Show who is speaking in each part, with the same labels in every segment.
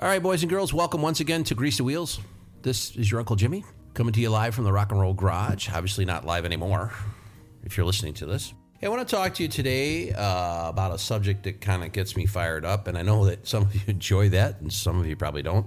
Speaker 1: All right, boys and girls, welcome once again to Grease the Wheels. This is your Uncle Jimmy coming to you live from the Rock and Roll Garage. Obviously, not live anymore if you're listening to this. Hey, I want to talk to you today uh, about a subject that kind of gets me fired up, and I know that some of you enjoy that and some of you probably don't.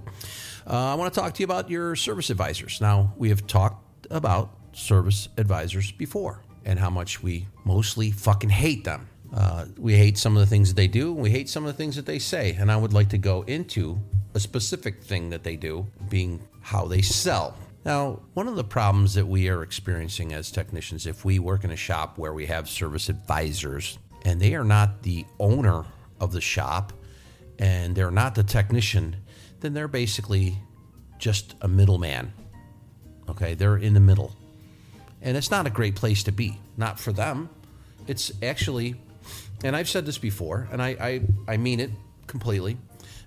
Speaker 1: Uh, I want to talk to you about your service advisors. Now, we have talked about service advisors before and how much we mostly fucking hate them. Uh, we hate some of the things that they do, we hate some of the things that they say. And I would like to go into a specific thing that they do, being how they sell. Now, one of the problems that we are experiencing as technicians, if we work in a shop where we have service advisors and they are not the owner of the shop and they're not the technician, then they're basically just a middleman. Okay, they're in the middle. And it's not a great place to be, not for them. It's actually, and I've said this before, and I, I, I mean it completely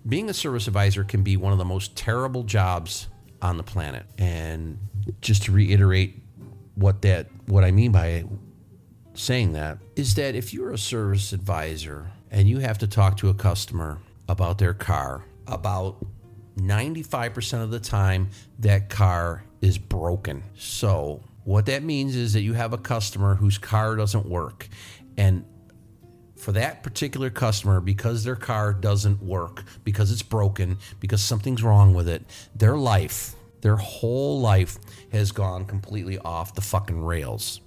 Speaker 1: being a service advisor can be one of the most terrible jobs on the planet. And just to reiterate what that what I mean by saying that is that if you're a service advisor and you have to talk to a customer about their car, about 95% of the time that car is broken. So, what that means is that you have a customer whose car doesn't work and for that particular customer because their car doesn't work, because it's broken, because something's wrong with it, their life, their whole life has gone completely off the fucking rails.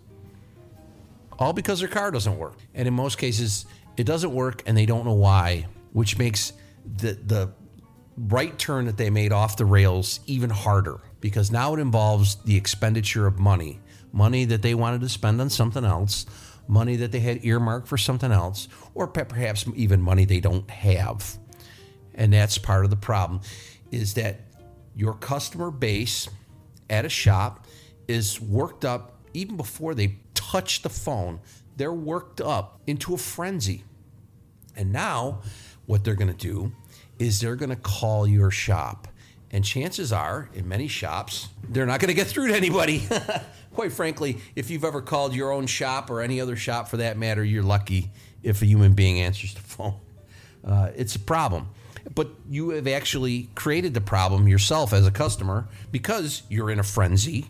Speaker 1: All because their car doesn't work. And in most cases, it doesn't work and they don't know why, which makes the the right turn that they made off the rails even harder because now it involves the expenditure of money, money that they wanted to spend on something else money that they had earmarked for something else, or perhaps even money they don't have. And that's part of the problem is that your customer base at a shop is worked up even before they touch the phone. They're worked up into a frenzy. And now what they're going to do is they're going to call your shop. And chances are, in many shops, they're not going to get through to anybody. quite frankly, if you've ever called your own shop or any other shop for that matter, you're lucky if a human being answers the phone. Uh, it's a problem. But you have actually created the problem yourself as a customer because you're in a frenzy,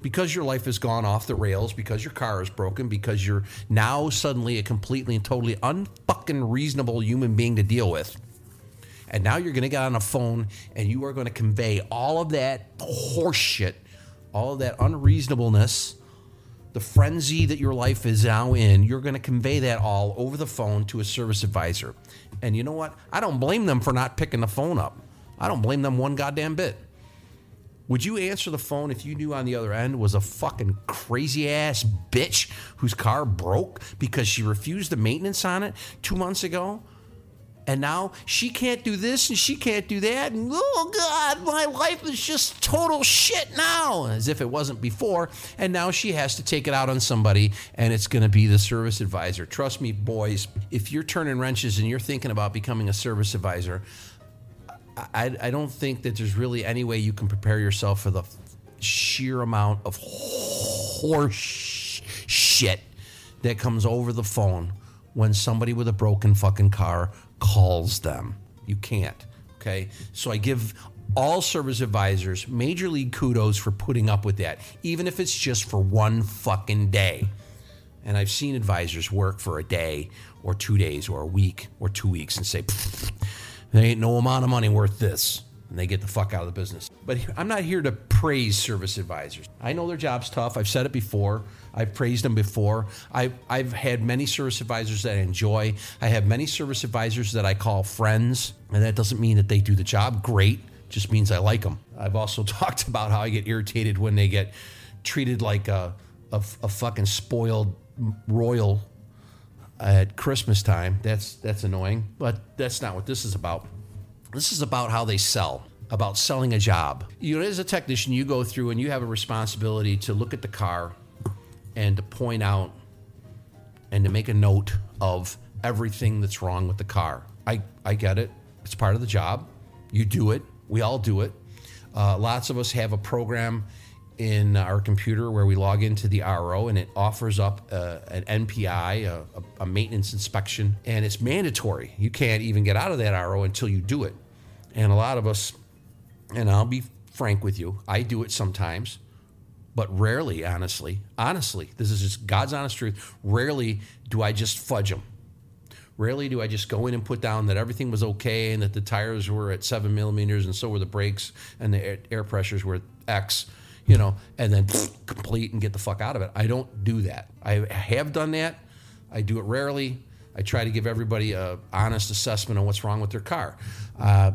Speaker 1: because your life has gone off the rails, because your car is broken, because you're now suddenly a completely and totally unfucking reasonable human being to deal with. And now you're going to get on a phone and you are going to convey all of that horseshit all of that unreasonableness, the frenzy that your life is now in, you're going to convey that all over the phone to a service advisor. And you know what? I don't blame them for not picking the phone up. I don't blame them one goddamn bit. Would you answer the phone if you knew on the other end was a fucking crazy ass bitch whose car broke because she refused the maintenance on it two months ago? And now she can't do this and she can't do that. And oh God, my life is just total shit now, as if it wasn't before. And now she has to take it out on somebody, and it's going to be the service advisor. Trust me, boys, if you're turning wrenches and you're thinking about becoming a service advisor, I, I don't think that there's really any way you can prepare yourself for the sheer amount of horse shit that comes over the phone when somebody with a broken fucking car calls them. You can't. Okay. So I give all service advisors major league kudos for putting up with that, even if it's just for one fucking day. And I've seen advisors work for a day or two days or a week or two weeks and say, there ain't no amount of money worth this and they get the fuck out of the business. But I'm not here to praise service advisors. I know their job's tough. I've said it before. I've praised them before. I've, I've had many service advisors that I enjoy. I have many service advisors that I call friends, and that doesn't mean that they do the job great. It just means I like them. I've also talked about how I get irritated when they get treated like a, a, a fucking spoiled royal at Christmas time. That's that's annoying, but that's not what this is about. This is about how they sell, about selling a job. You know, as a technician, you go through and you have a responsibility to look at the car and to point out and to make a note of everything that's wrong with the car. I, I get it. It's part of the job. You do it. We all do it. Uh, lots of us have a program in our computer where we log into the RO and it offers up uh, an NPI, a, a, maintenance inspection, and it's mandatory. You can't even get out of that RO until you do it And a lot of us, and I'll be frank with you, I do it sometimes, but rarely, honestly. Honestly, this is just God's honest truth. Rarely do I just fudge them. Rarely do I just go in and put down that everything was okay and that the tires were at seven millimeters and so were the brakes and the air, pressures were X, you know, and then complete and get the fuck out of it. I don't do that. I have done that. I do it rarely. I try to give everybody a honest assessment on what's wrong with their car. Uh,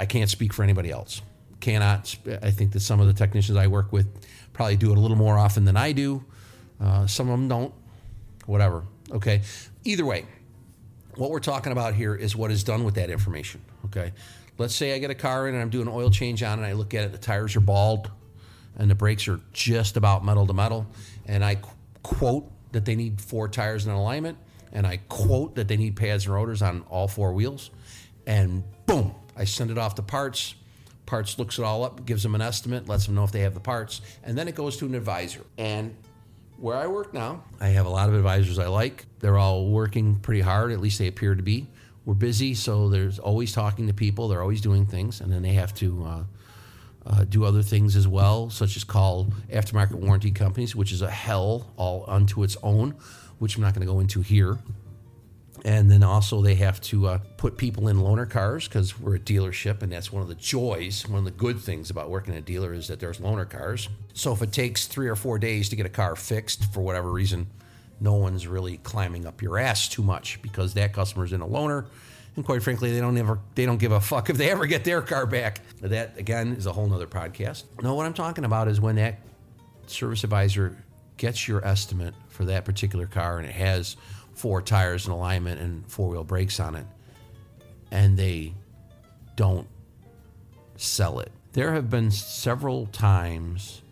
Speaker 1: I can't speak for anybody else. Cannot. I think that some of the technicians I work with probably do it a little more often than I do. Uh, some of them don't. Whatever. Okay. Either way, what we're talking about here is what is done with that information. Okay. Let's say I get a car in and I'm doing an oil change on, and I look at it, the tires are bald, and the brakes are just about metal to metal, and I qu- quote that they need four tires in alignment, and I quote that they need pads and rotors on all four wheels, and boom, I send it off to parts. Parts looks it all up, gives them an estimate, lets them know if they have the parts, and then it goes to an advisor. And where I work now, I have a lot of advisors I like. They're all working pretty hard, at least they appear to be. We're busy, so there's always talking to people. They're always doing things, and then they have to uh, uh, do other things as well, such as call aftermarket warranty companies, which is a hell all unto its own, which I'm not going to go into here. And then also they have to uh, put people in loaner cars because we're a dealership, and that's one of the joys, one of the good things about working at a dealer is that there's loaner cars. So if it takes three or four days to get a car fixed for whatever reason, no one's really climbing up your ass too much because that customer's in a loaner, and quite frankly, they don't ever they don't give a fuck if they ever get their car back. That again is a whole nother podcast. No, what I'm talking about is when that service advisor gets your estimate for that particular car and it has four tires and alignment and four wheel brakes on it, and they don't sell it. There have been several times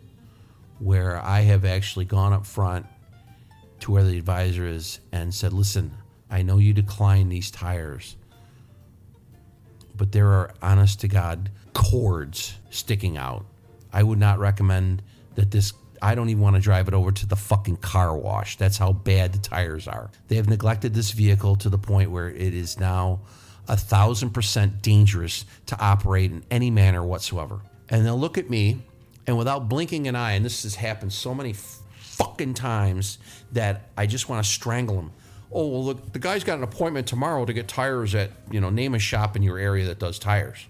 Speaker 1: where I have actually gone up front to where the advisor is and said, Listen, I know you decline these tires, but there are honest to God cords sticking out. I would not recommend that this I don't even want to drive it over to the fucking car wash. That's how bad the tires are. They have neglected this vehicle to the point where it is now a thousand percent dangerous to operate in any manner whatsoever. And they'll look at me, and without blinking an eye, and this has happened so many fucking times that I just want to strangle them. Oh well, look, the guy's got an appointment tomorrow to get tires at you know name a shop in your area that does tires,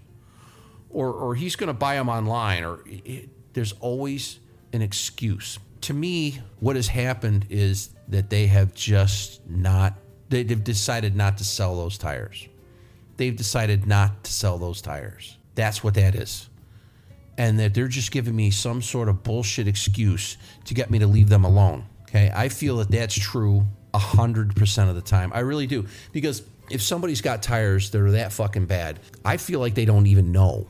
Speaker 1: or or he's going to buy them online, or it, there's always an excuse. To me, what has happened is that they have just not, they've decided not to sell those tires. They've decided not to sell those tires. That's what that is. And that they're just giving me some sort of bullshit excuse to get me to leave them alone. Okay. I feel that that's true 100% of the time. I really do. Because if somebody's got tires that are that fucking bad, I feel like they don't even know.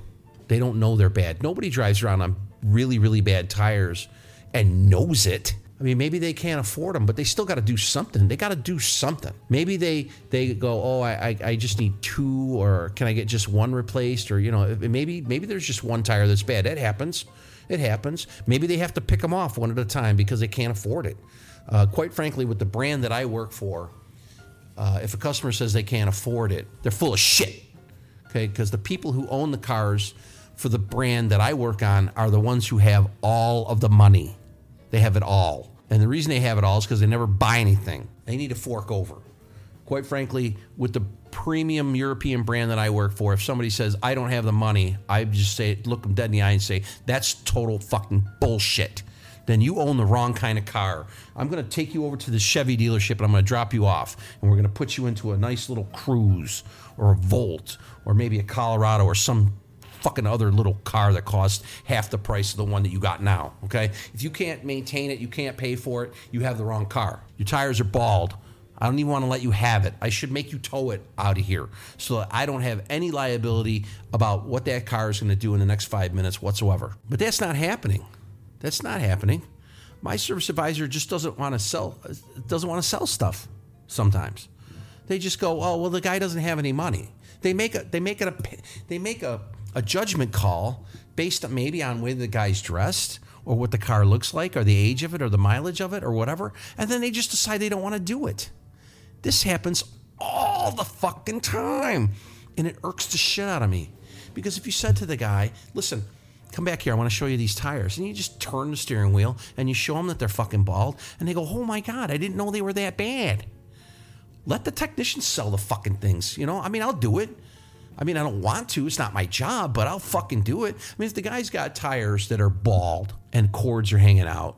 Speaker 1: They don't know they're bad. Nobody drives around on really, really bad tires and knows it. I mean, maybe they can't afford them, but they still got to do something. They got to do something. Maybe they they go, oh, I, I just need two, or can I get just one replaced, or you know, maybe maybe there's just one tire that's bad. It happens. It happens. Maybe they have to pick them off one at a time because they can't afford it. Uh, quite frankly, with the brand that I work for, uh, if a customer says they can't afford it, they're full of shit. Okay, because the people who own the cars for the brand that I work on are the ones who have all of the money. They have it all. And the reason they have it all is because they never buy anything. They need to fork over. Quite frankly, with the premium European brand that I work for, if somebody says, I don't have the money, I just say, look them dead in the eye and say, that's total fucking bullshit. Then you own the wrong kind of car. I'm going to take you over to the Chevy dealership and I'm going to drop you off. And we're going to put you into a nice little Cruze or a Volt or maybe a Colorado or some fucking other little car that costs half the price of the one that you got now. Okay. If you can't maintain it, you can't pay for it, you have the wrong car. Your tires are bald. I don't even want to let you have it. I should make you tow it out of here so that I don't have any liability about what that car is going to do in the next five minutes whatsoever. But that's not happening. That's not happening. My service advisor just doesn't want to sell doesn't want to sell stuff sometimes. They just go, "Oh, well the guy doesn't have any money." They make a they make it a they make a a judgment call based on maybe on whether the guy's dressed or what the car looks like or the age of it or the mileage of it or whatever. And then they just decide they don't want to do it. This happens all the fucking time. And it irks the shit out of me Because if you said to the guy, listen, come back here, I want to show you these tires, and you just turn the steering wheel and you show them that they're fucking bald, and they go, oh my God, I didn't know they were that bad. Let the technicians sell the fucking things. You know, I mean, I'll do it. I mean, I don't want to. It's not my job, but I'll fucking do it. I mean, if the guy's got tires that are bald and cords are hanging out,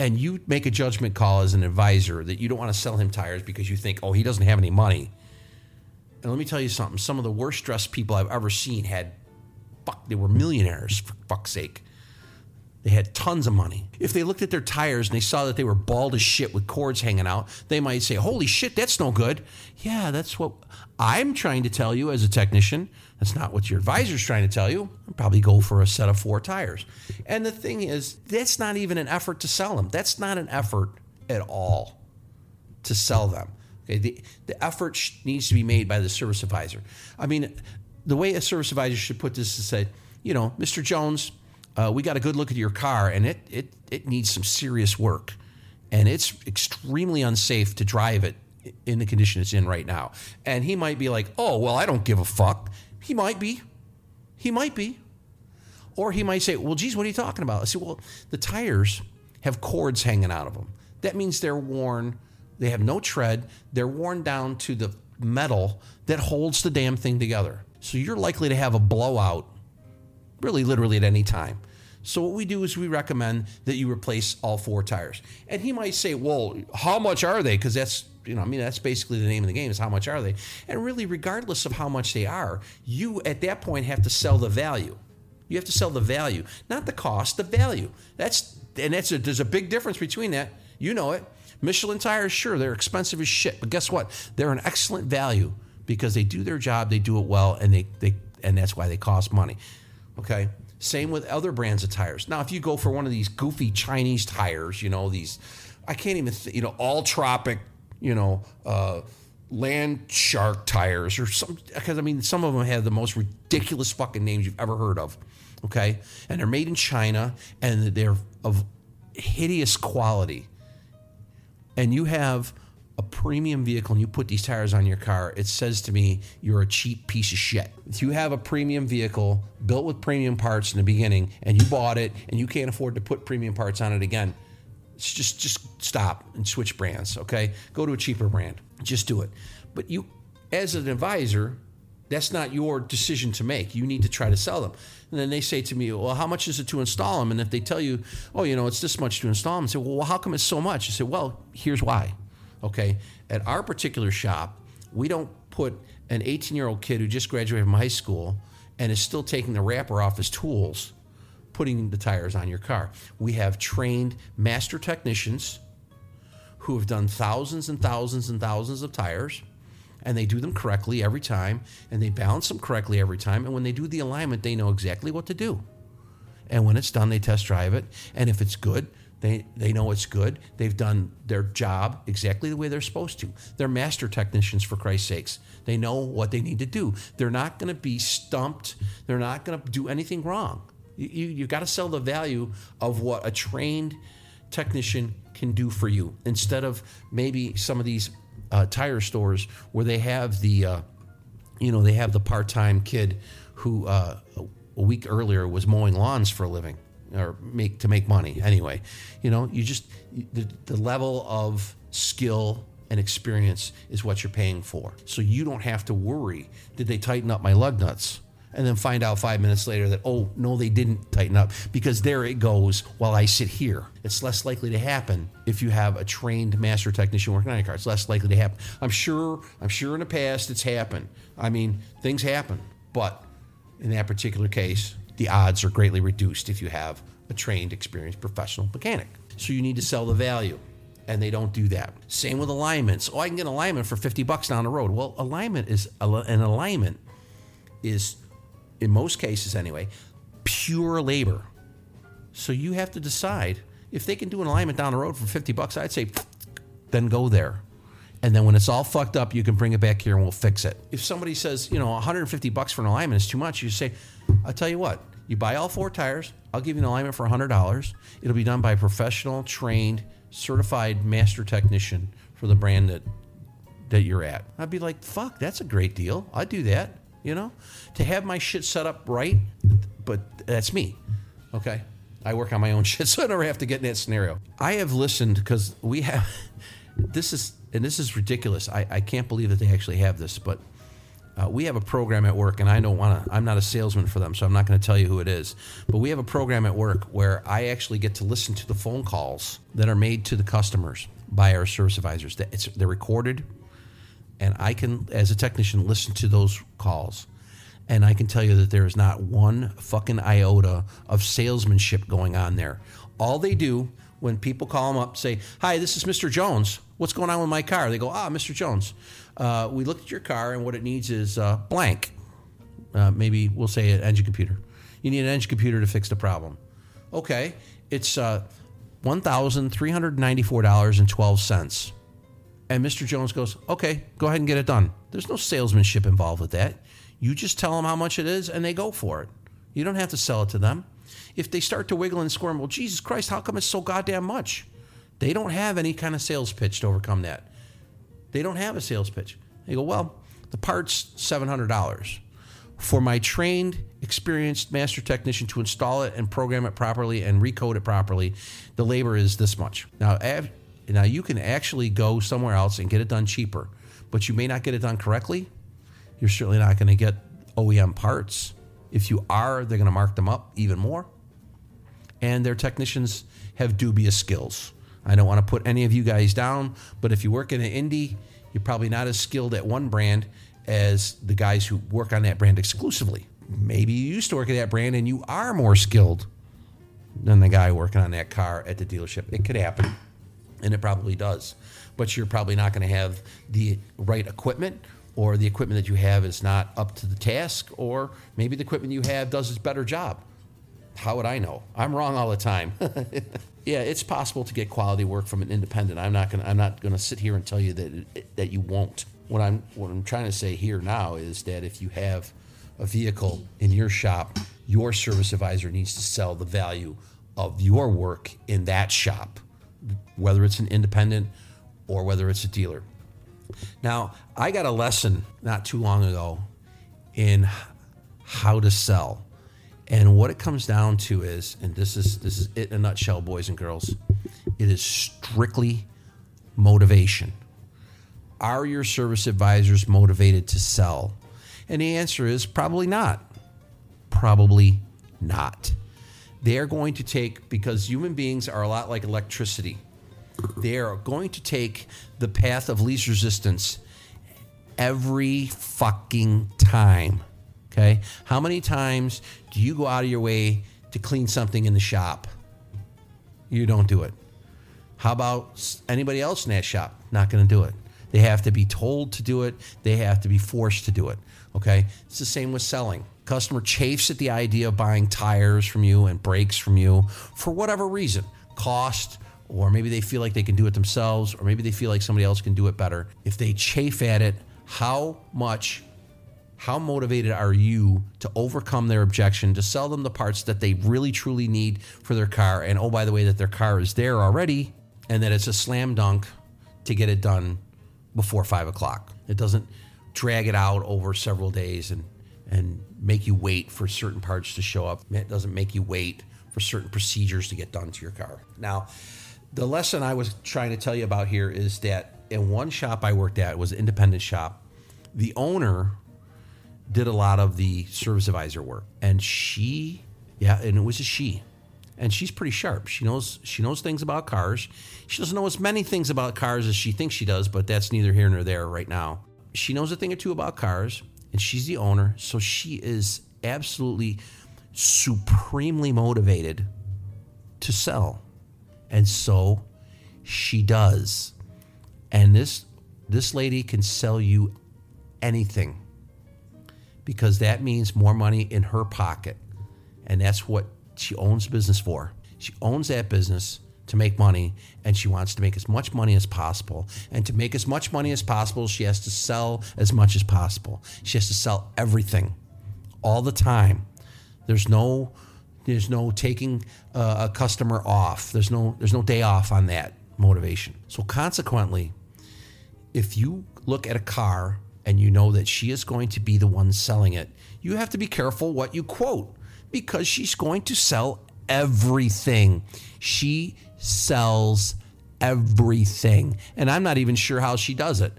Speaker 1: and you make a judgment call as an advisor that you don't want to sell him tires because you think, oh, he doesn't have any money. And let me tell you something. Some of the worst dressed people I've ever seen had, fuck, they were millionaires, for fuck's sake. They had tons of money. If they looked at their tires and they saw that they were bald as shit with cords hanging out, they might say, Holy shit, that's no good. Yeah, that's what I'm trying to tell you as a technician. That's not what your advisor's trying to tell you. I'll probably go for a set of four tires. And the thing is, that's not even an effort to sell them. That's not an effort at all to sell them. Okay, the, the effort needs to be made by the service advisor. I mean, the way a service advisor should put this is say, you know, Mr. Jones, uh, we got a good look at your car and it, it, it needs some serious work. And it's extremely unsafe to drive it in the condition it's in right now. And he might be like, oh, well, I don't give a fuck. He might be. He might be. Or he might say, well, geez, what are you talking about? I say, well, the tires have cords hanging out of them. That means they're worn, they have no tread, they're worn down to the metal that holds the damn thing together. So you're likely to have a blowout really literally at any time. So what we do is we recommend that you replace all four tires. And he might say, "Well, how much are they?" Because that's you know, I mean, that's basically the name of the game is how much are they? And really, regardless of how much they are, you at that point have to sell the value. You have to sell the value, not the cost, the value. That's and that's a, there's a big difference between that. You know it. Michelin tires, sure, they're expensive as shit, but guess what? They're an excellent value because they do their job, they do it well, and they they and that's why they cost money. Okay. Same with other brands of tires. Now, if you go for one of these goofy Chinese tires, you know, these, I can't even, th- you know, all tropic, you know, uh, land shark tires or some, because I mean, some of them have the most ridiculous fucking names you've ever heard of. Okay. And they're made in China and they're of hideous quality. And you have a premium vehicle and you put these tires on your car, it says to me you're a cheap piece of shit. If you have a premium vehicle built with premium parts in the beginning and you bought it and you can't afford to put premium parts on it again, just just stop and switch brands, okay? Go to a cheaper brand. Just do it. But you as an advisor, that's not your decision to make. You need to try to sell them. And then they say to me, Well, how much is it to install them? And if they tell you, Oh, you know, it's this much to install them, I say, Well, how come it's so much? I say, Well, here's why. Okay. At our particular shop, we don't put an 18 year old kid who just graduated from high school and is still taking the wrapper off his tools, putting the tires on your car. We have trained master technicians who have done thousands and thousands and thousands of tires and they do them correctly every time and they balance them correctly every time and when they do the alignment they know exactly what to do and when it's done they test drive it and if it's good they, they know it's good. They've done their job exactly the way they're supposed to. They're master technicians, for Christ's sakes. They know what they need to do. They're not going to be stumped. They're not going to do anything wrong. You, you, you got to sell the value of what a trained technician can do for you instead of maybe some of these uh, tire stores where they have the, uh, you know, they have the part time kid who uh, a week earlier was mowing lawns for a living or make to make money. Anyway you know you just the, the level of skill and experience is what you're paying for. So you don't have to worry did they tighten up my lug nuts? And then find out five minutes later that oh no they didn't tighten up because there it goes while i sit here. It's less likely to happen if you have a trained master technician working on your car. It's less likely to happen. I'm sure i'm sure in the past it's happened. I mean things happen but in that particular case the odds are greatly reduced if you have a trained, experienced professional mechanic. So you need to sell the value. And they don't do that. Same with alignments. Oh, I can get an alignment for 50 bucks down the road. Well, alignment is an alignment is, in most cases anyway, pure labor. So you have to decide if they can do an alignment down the road for 50 bucks, I'd say then go there. And then when it's all fucked up, you can bring it back here and we'll fix it. If somebody says, you know, 150 bucks for an alignment is too much, you say, I'll tell you what, you buy all four tires, I'll give you an alignment for $100. It'll be done by a professional, trained, certified master technician for the brand that that you're at. I'd be like, fuck, that's a great deal. I'd do that. you know, to have my shit set up right. But that's me. Okay. I work on my own shit, so I never have to get in that scenario. I have listened because we have this is and this is ridiculous. I, I can't believe that they actually have this, but uh, we have a program at work, and I don't want to. I'm not a salesman for them, so I'm not going to tell you who it is. But we have a program at work where I actually get to listen to the phone calls that are made to the customers by our service advisors. That it's, they're recorded, and I can, as a technician, listen to those calls. And I can tell you that there is not one fucking iota of salesmanship going on there. All they do when people call them up, say, "Hi, this is Mr. Jones. What's going on with my car?" They go, "Ah, Mr. Jones, uh, we looked at your car, and what it needs is uh, blank. Uh, maybe we'll say an engine computer. You need an engine computer to fix the problem. Okay, it's uh, $1,394.12. And Mr. Jones goes, "Okay, go ahead and get it done." There's no salesmanship involved with that. You just tell them how much it is, and they go for it. You don't have to sell it to them if they start to wiggle and squirm, well, Jesus Christ, how come it's so goddamn much? They don't have any kind of sales pitch to overcome that. They don't have a sales pitch. They go, well, the part's $700. For my trained, experienced master technician to install it and program it properly and recode it properly, the labor is this much. Now, now you can actually go somewhere else and get it done cheaper, but you may not get it done correctly. You're certainly not going to get OEM parts. If you are, they're going to mark them up even more and their technicians have dubious skills. I don't want to put any of you guys down, but if you work in an indie, you're probably not as skilled at one brand as the guys who work on that brand exclusively. Maybe you used to work at that brand and you are more skilled than the guy working on that car at the dealership. It could happen, and it probably does. But you're probably not going to have the right equipment, or the equipment that you have is not up to the task, or maybe the equipment you have does its better job. How would I know? I'm wrong all the time. yeah, it's possible to get quality work from an independent. I'm not gonna I'm not gonna sit here and tell you that that you won't. What I'm what I'm trying to say here now is that if you have a vehicle in your shop, your service advisor needs to sell the value of your work in that shop, whether it's an independent or whether it's a dealer. Now, I got a lesson not too long ago in how to sell. And what it comes down to is, and this is this is it in a nutshell, boys and girls, it is strictly motivation. Are your service advisors motivated to sell? And the answer is probably not. Probably not. They are going to take, because human beings are a lot like electricity, they are going to take the path of least resistance every fucking time. Okay. How many times do you go out of your way to clean something in the shop? You don't do it. How about anybody else in that shop? Not going to do it. They have to be told to do it, they have to be forced to do it. Okay. It's the same with selling. Customer chafes at the idea of buying tires from you and brakes from you for whatever reason cost, or maybe they feel like they can do it themselves, or maybe they feel like somebody else can do it better. If they chafe at it, how much how motivated are you to overcome their objection to sell them the parts that they really truly need for their car? And oh by the way that their car is there already and that it's a slam dunk to get it done before five o'clock. It doesn't drag it out over several days and and make you wait for certain parts to show up. It doesn't make you wait for certain procedures to get done to your car. Now the lesson i was trying to tell you about here is that in one shop i worked at it was an independent shop the owner did a lot of the service advisor work, and she, yeah, and it was a she, and she's pretty sharp. She knows she knows things about cars. She doesn't know as many things about cars as she thinks she does, but that's neither here nor there right now. She knows a thing or two about cars, and she's the owner, so she is absolutely supremely motivated to sell, and so she does. And this this lady can sell you anything because that means more money in her pocket. And that's what she owns business for. She owns that business to make money and she wants to make as much money as possible. And to make as much money as possible, she has to sell as much as possible. She has to sell everything all the time. There's no there's no taking uh, a customer off. There's no there's no day off on that motivation. So consequently, if you look at a car and you know that she is going to be the one selling it, you have to be careful what you quote because she's going to sell everything. She sells everything. And I'm not even sure how she does it,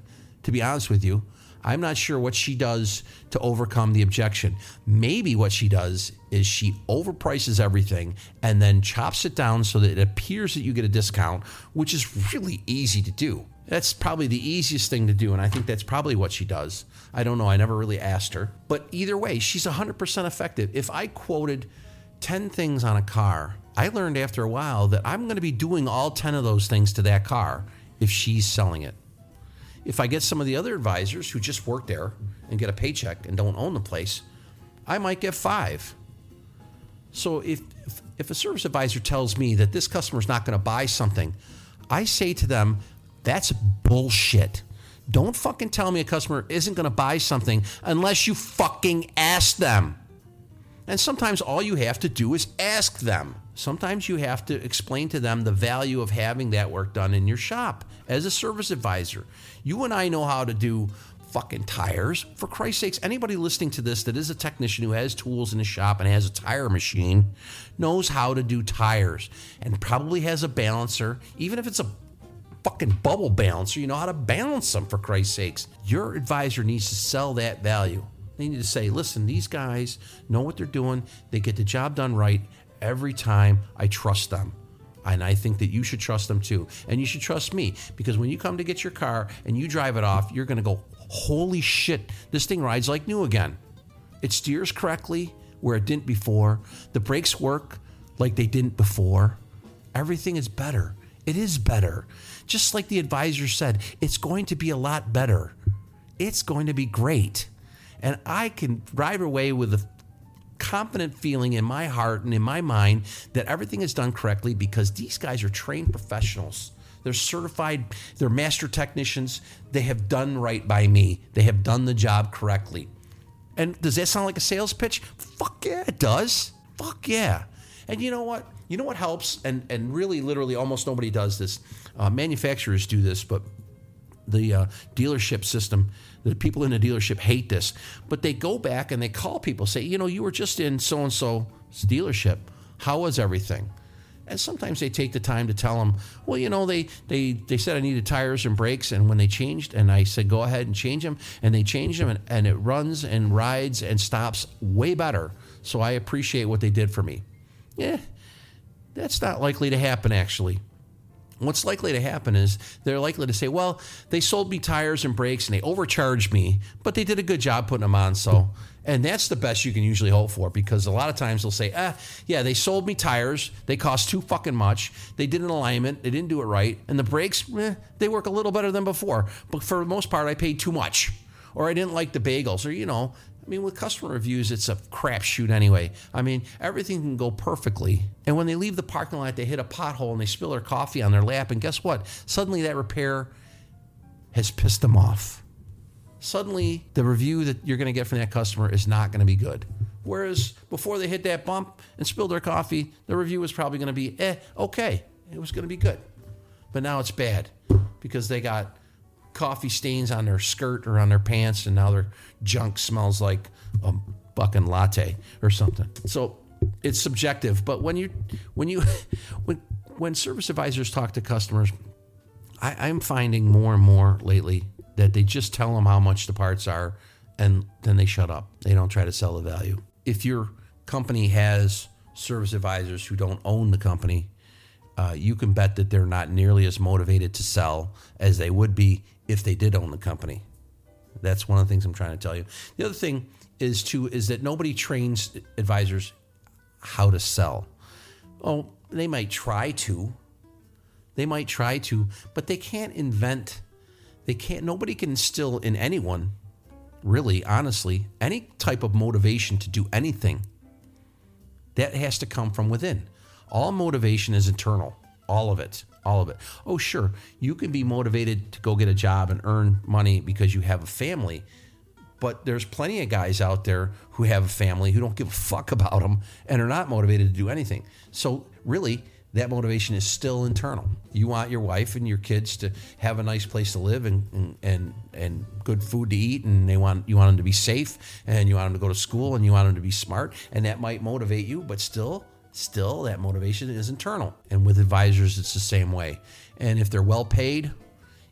Speaker 1: to be honest with you. I'm not sure what she does to overcome the objection. Maybe what she does is she overprices everything and then chops it down so that it appears that you get a discount, which is really easy to do. That's probably the easiest thing to do, and I think that's probably what she does. I don't know, I never really asked her. But either way, she's 100% effective. If I quoted 10 things on a car, I learned after a while that I'm going to be doing all 10 of those things to that car if she's selling it. If I get some of the other advisors who just work there and get a paycheck and don't own the place, I might get five. So if, if, if a service advisor tells me that this customer is not going to buy something, I say to them, that's bullshit. Don't fucking tell me a customer isn't going to buy something unless you fucking ask them. And sometimes all you have to do is ask them. Sometimes you have to explain to them the value of having that work done in your shop as a service advisor. You and I know how to do fucking tires. For Christ's sakes, anybody listening to this that is a technician who has tools in his shop and has a tire machine knows how to do tires and probably has a balancer, even if it's a fucking bubble balancer, you know how to balance them for Christ's sakes. Your advisor needs to sell that value. They need to say, listen, these guys know what they're doing. They get the job done right every time. I trust them. And I think that you should trust them too. And you should trust me because when you come to get your car and you drive it off, you're going to go, holy shit, this thing rides like new again. It steers correctly where it didn't before. The brakes work like they didn't before. Everything is better. It is better. Just like the advisor said, it's going to be a lot better. It's going to be great. And I can drive away with a confident feeling in my heart and in my mind that everything is done correctly because these guys are trained professionals. They're certified, they're master technicians. They have done right by me, they have done the job correctly. And does that sound like a sales pitch? Fuck yeah, it does. Fuck yeah. And you know what? You know what helps? And and really, literally, almost nobody does this. Uh, manufacturers do this, but the uh, dealership system, the people in the dealership hate this. But they go back and they call people, say, you know, you were just in so and so's dealership. How was everything? And sometimes they take the time to tell them, well, you know, they, they, they said I needed tires and brakes. And when they changed, and I said, go ahead and change them. And they changed them, and, and it runs and rides and stops way better. So I appreciate what they did for me. Yeah, that's not likely to happen, actually. What's likely to happen is they're likely to say, well, they sold me tires and brakes and they overcharged me, but they did a good job putting them on. So, and that's the best you can usually hope for because a lot of times they'll say, ah, yeah, they sold me tires. They cost too fucking much. They did an alignment. They didn't do it right. And the brakes, eh, they work a little better than before. But for the most part, I paid too much. Or I didn't like the bagels. Or, you know, I mean, with customer reviews, it's a crapshoot anyway. I mean, everything can go perfectly. And when they leave the parking lot, they hit a pothole and they spill their coffee on their lap. And guess what? Suddenly that repair has pissed them off. Suddenly, the review that you're going to get from that customer is not going to be good. Whereas before they hit that bump and spilled their coffee, the review was probably going to be, eh, okay. It was going to be good. But now it's bad because they got coffee stains on their skirt or on their pants, and now their junk smells like a fucking latte or something. So it's subjective. But when you when you when when service advisors talk to customers, I, I'm finding more and more lately that they just tell them how much the parts are, and then they shut up. They don't try to sell the value. If your company has service advisors who don't own the company, uh, you can bet that they're not nearly as motivated to sell as they would be if they did own the company. That's one of the things I'm trying to tell you. The other thing is too is that nobody trains advisors how to sell. Oh, they might try to. They might try to, but they can't invent. They can't. Nobody can instill in anyone, really, honestly, any type of motivation to do anything. That has to come from within. All motivation is internal. All of it all of it. Oh, sure, you can be motivated to go get a job and earn money because you have a family. But there's plenty of guys out there who have a family who don't give a fuck about them and are not motivated to do anything. So, really, that motivation is still internal. You want your wife and your kids to have a nice place to live and and and, and good food to eat, and they want you want them to be safe, and you want them to go to school, and you want them to be smart, and that might motivate you, but still, still that motivation is internal. And with advisors, it's the same way. And if they're well paid,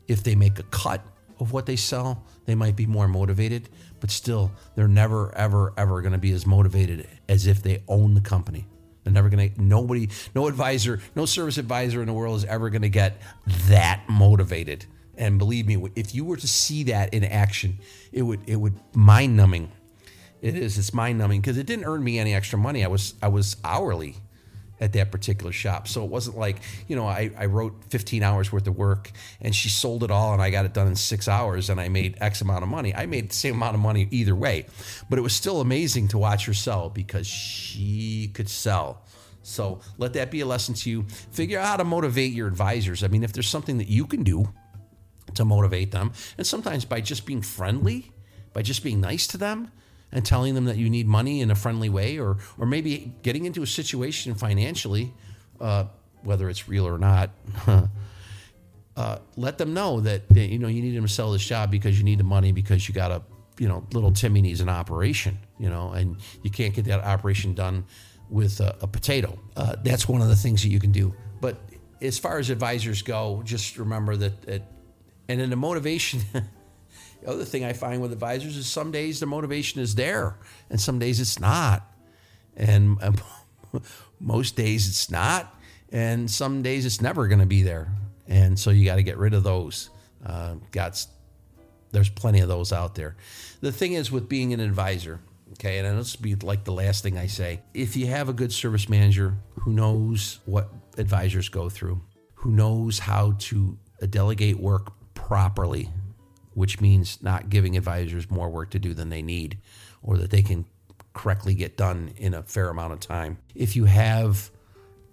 Speaker 1: if they make a cut of what they sell, they might be more motivated, but still, they're never, ever, ever going to be as motivated as if they own the company. They're never going to, nobody, no advisor, no service advisor in the world is ever going to get that motivated. And believe me, if you were to see that in action, it would, it would mind numbing. It is, it's mind numbing because it didn't earn me any extra money. I was, I was hourly at that particular shop. So it wasn't like, you know, I, I wrote 15 hours worth of work and she sold it all and I got it done in six hours and I made X amount of money. I made the same amount of money either way. But it was still amazing to watch her sell because she could sell. So let that be a lesson to you. Figure out how to motivate your advisors. I mean, if there's something that you can do to motivate them, and sometimes by just being friendly, by just being nice to them, and telling them that you need money in a friendly way, or or maybe getting into a situation financially, uh, whether it's real or not. uh, let them know that you know you need them to sell this job because you need the money because you got a you know little Timmy needs an operation, you know, and you can't get that operation done with a, a potato. Uh, that's one of the things that you can do. But as far as advisors go, just remember that, and in the motivation. The other thing I find with advisors is some days the motivation is there and some days it's not. And um, most days it's not. And some days it's never going to be there. And so you got to get rid of those. Uh, there's plenty of those out there. The thing is with being an advisor, okay, and this will be like the last thing I say. If you have a good service manager who knows what advisors go through, who knows how to delegate work properly, which means not giving advisors more work to do than they need or that they can correctly get done in a fair amount of time. If you have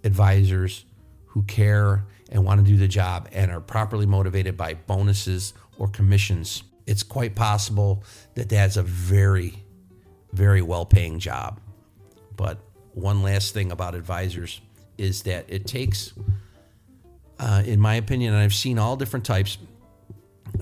Speaker 1: advisors who care and want to do the job and are properly motivated by bonuses or commissions, it's quite possible that that's a very, very well paying job. But one last thing about advisors is that it takes, uh, in my opinion, and I've seen all different types,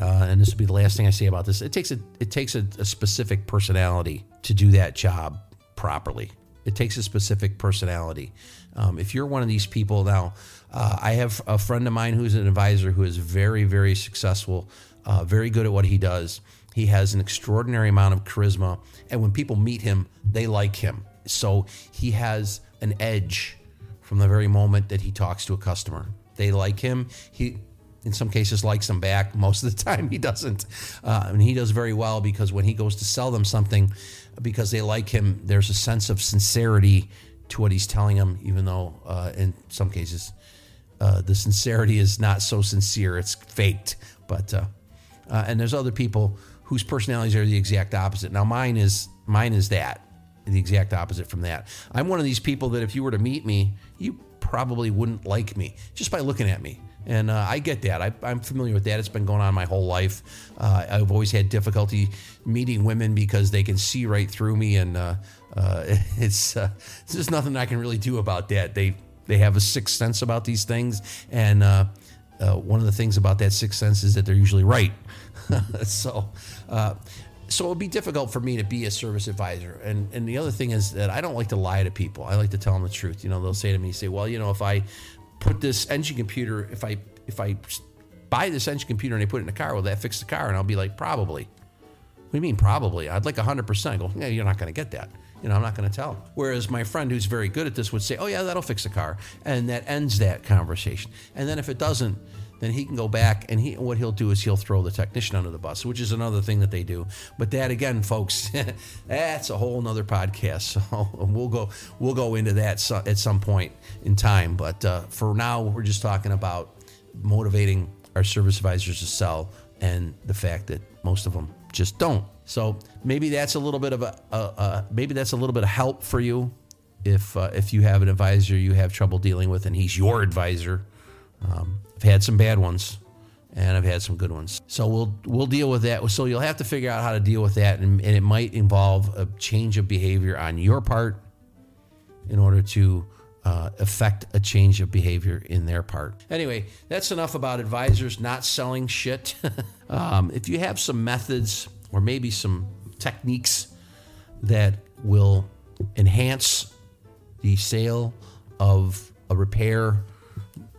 Speaker 1: uh, and this will be the last thing I say about this. It takes a it takes a, a, specific personality to do that job properly. It takes a specific personality. Um, if you're one of these people now, uh, I have a friend of mine who's an advisor who is very very successful, uh, very good at what he does. He has an extraordinary amount of charisma, and when people meet him, they like him. So he has an edge from the very moment that he talks to a customer. They like him. He in some cases likes them back. Most of the time he doesn't. Uh, and he does very well because when he goes to sell them something, because they like him, there's a sense of sincerity to what he's telling them, even though uh, in some cases uh, the sincerity is not so sincere, it's faked. But uh, uh, and there's other people whose personalities are the exact opposite. Now mine is mine is that the exact opposite from that. I'm one of these people that if you were to meet me, you probably wouldn't like me just by looking at me. And uh, I get that. I, am familiar with that. It's been going on my whole life. Uh, I've always had difficulty meeting women because they can see right through me, and uh, uh it's uh, there's nothing I can really do about that. They they have a sixth sense about these things, and uh, one of the things about that sixth sense is that they're usually right. so. so it would be difficult for me to be a service advisor. And and the other thing is that I don't like to lie to people. I like to tell them the truth. You know, they'll say to me, say, well, you know, if I put this engine computer, if I if I buy this engine computer and I put it in the car, will that fix the car? And I'll be like, probably. What do you mean probably? I'd like 100%. I go, yeah, you're not going to get that. You know, I'm not going to tell. Whereas my friend who's very good at this would say, oh, yeah, that'll fix the car. And that ends that conversation. And then if it doesn't, then he can go back and he what he'll do is he'll throw the technician under the bus, which is another thing that they do. But that again, folks, that's a whole nother podcast. So we'll go we'll go into that at some point in time. But uh, for now, we're just talking about motivating our service advisors to sell and the fact that most of them just don't. So maybe that's a little bit of a, a, a maybe that's a little bit of help for you if uh, if you have an advisor you have trouble dealing with and he's your advisor. Um, I've had some bad ones, and I've had some good ones. So we'll we'll deal with that. So you'll have to figure out how to deal with that, and, and it might involve a change of behavior on your part in order to uh, affect a change of behavior in their part. Anyway, that's enough about advisors not selling shit. um, if you have some methods or maybe some techniques that will enhance the sale of a repair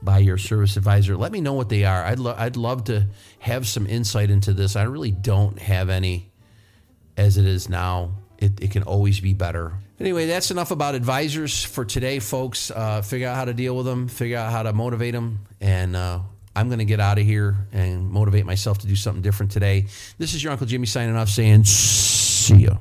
Speaker 1: by your service advisor, let me know what they are. I'd, lo- I'd love to have some insight into this. I really don't have any as it is now. It, it can always be better. Anyway, that's enough about advisors for today, folks. Uh, figure out how to deal with them, figure out how to motivate them, and uh, I'm going to get out of here and motivate myself to do something different today. This is your Uncle Jimmy signing off saying, see ya.